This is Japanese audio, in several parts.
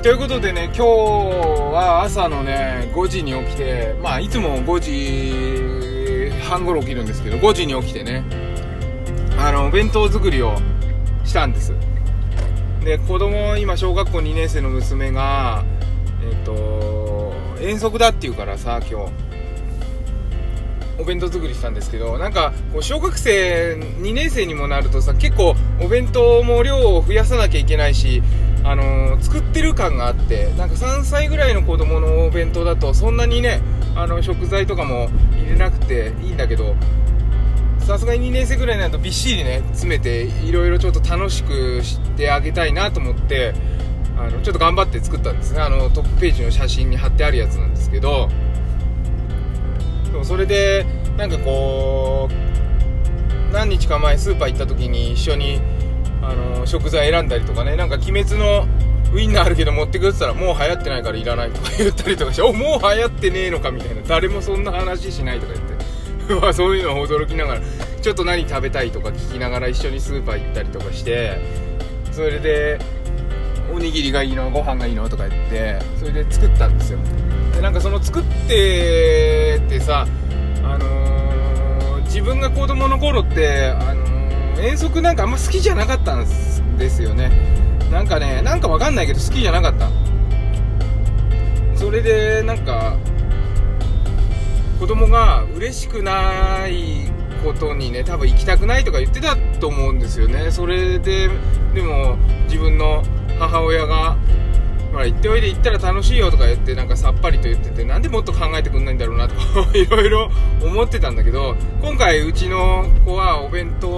いということでね今日は朝のね5時に起きてまあいつも5時半頃起きるんですけど5時に起きてねあのお弁当作りをしたんです。で子供今小学校2年生の娘がえっ、と遠足だっていうからさ今日。お弁当作りしたんですけどなんかこう小学生2年生にもなるとさ結構お弁当も量を増やさなきゃいけないしあのー作ってる感があってなんか3歳ぐらいの子供のお弁当だとそんなにねあの食材とかも入れなくていいんだけどさすがに2年生ぐらいになるとびっしりね詰めていろいろちょっと楽しくしてあげたいなと思ってあのちょっと頑張って作ったんですね。あのトップページの写真に貼ってあるやつなんですけどでもそれでなんかこう何日か前スーパー行った時に一緒にあの食材選んだりとかねなんか鬼滅のウインナーあるけど持ってくるって言ったらもう流行ってないからいらないとか言ったりとかして おもう流行ってねえのかみたいな誰もそんな話しないとか言って。まあそういうのを驚きながらちょっと何食べたいとか聞きながら一緒にスーパー行ったりとかしてそれでおにぎりがいいのご飯がいいのとか言ってそれで作ったんですよ。でなんかその作ってってさあのー自分が子供の頃って、あの遠足なんかあんま好きじゃなかったんですよね。なんかねなんかわかんないけど好きじゃなかった。それでなんか子供が嬉しくないことにね多分行きたくないとか言ってたと思うんですよね。それででも自分の母親がほら行っておいで行ったら楽しいよとか言ってなんかさっぱりと言っててなんでもっと考えてくんないんだろうなとか いろいろ思ってたんだけど今回うちの子はお弁当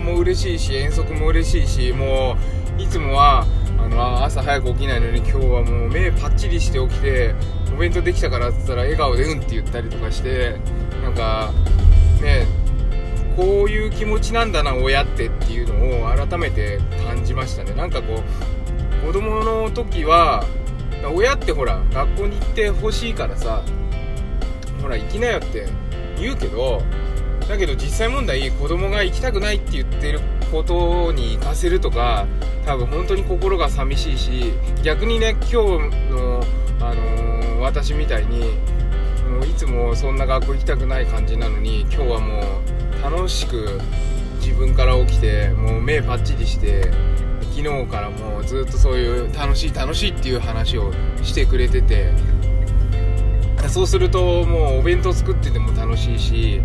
も嬉しいし遠足も嬉しいしもういつもはあの朝早く起きないのに今日はもう目パッチリして起きてお弁当できたからって言ったら笑顔でうんって言ったりとかしてなんかねこういう気持ちなんだな親ってっていうのを改めて感じましたね。なんかこう子供の時は親ってほら学校に行ってほしいからさほら行きなよって言うけどだけど実際問題子供が行きたくないって言ってることに行かせるとか多分本当に心が寂しいし逆にね今日の、あのー私みたいにもういつもそんな学校行きたくない感じなのに今日はもう楽しく自分から起きてもう目パッチリして昨日からもうずっとそういう楽しい楽しいっていう話をしてくれててそうするともうお弁当作ってても楽しいし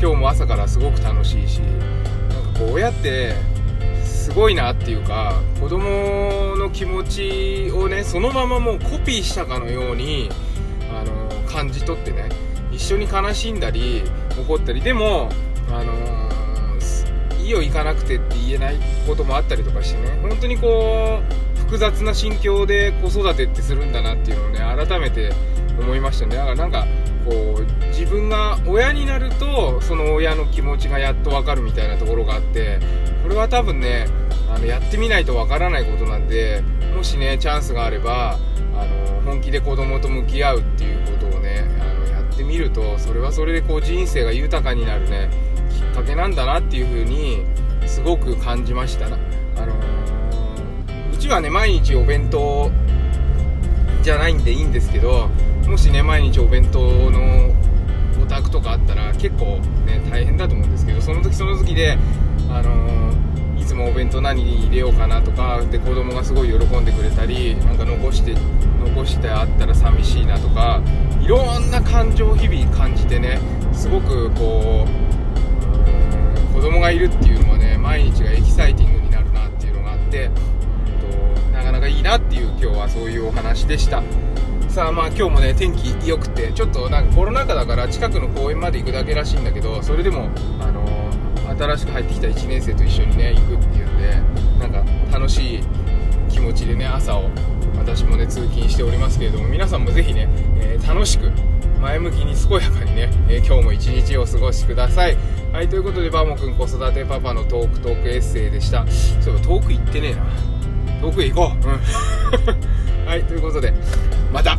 今日も朝からすごく楽しいしなんかこう親ってすごいなっていうか子供の気持ちをねそのままもうコピーしたかのようにあの感じ取ってね一緒に悲しんだり怒ったりでもあのいいよ行かなくてって言えないこともあったりとかしてね。本当にこう複雑な心境で子育てってするんだなっていうのをね改めて思いましたね。だからなんかこう自分が親になるとその親の気持ちがやっと分かるみたいなところがあってこれは多分ねあのやってみないと分からないことなんでもしねチャンスがあればあの本気で子供と向き合うっていうことをねあのやってみるとそれはそれでこう人生が豊かになるねっかけなんだなっていう風にすごく感じましたあのーうちはね毎日お弁当じゃないんでいいんですけどもしね毎日お弁当のお宅とかあったら結構ね大変だと思うんですけどその時その時であのーいつもお弁当何に入れようかなとかで子供がすごい喜んでくれたりなんか残して残してあったら寂しいなとかいろんな感情を日々感じてねすごくこう子供がいるっていうのはね毎日がエキサイティングになるなっていうのがあってうんとなかなかいいなっていう今日はそういうお話でした。さあまあ今日もね天気良くてちょっとなんかコロナ禍だから近くの公園まで行くだけらしいんだけどそれでもあのー新しく入ってきた1年生と一緒にね行くっていうんでなんか楽しい気持ちでね朝を私もね通勤しておりますけれども皆さんもぜひね、えー楽しく前向きに健やかにね、えー今日も一日をお過ごしください。はいということでバーモくん子育てパパのトークトークエッセイでした。そういえば遠く行ってねえな。遠くへ行こう。うん。はいということでまた。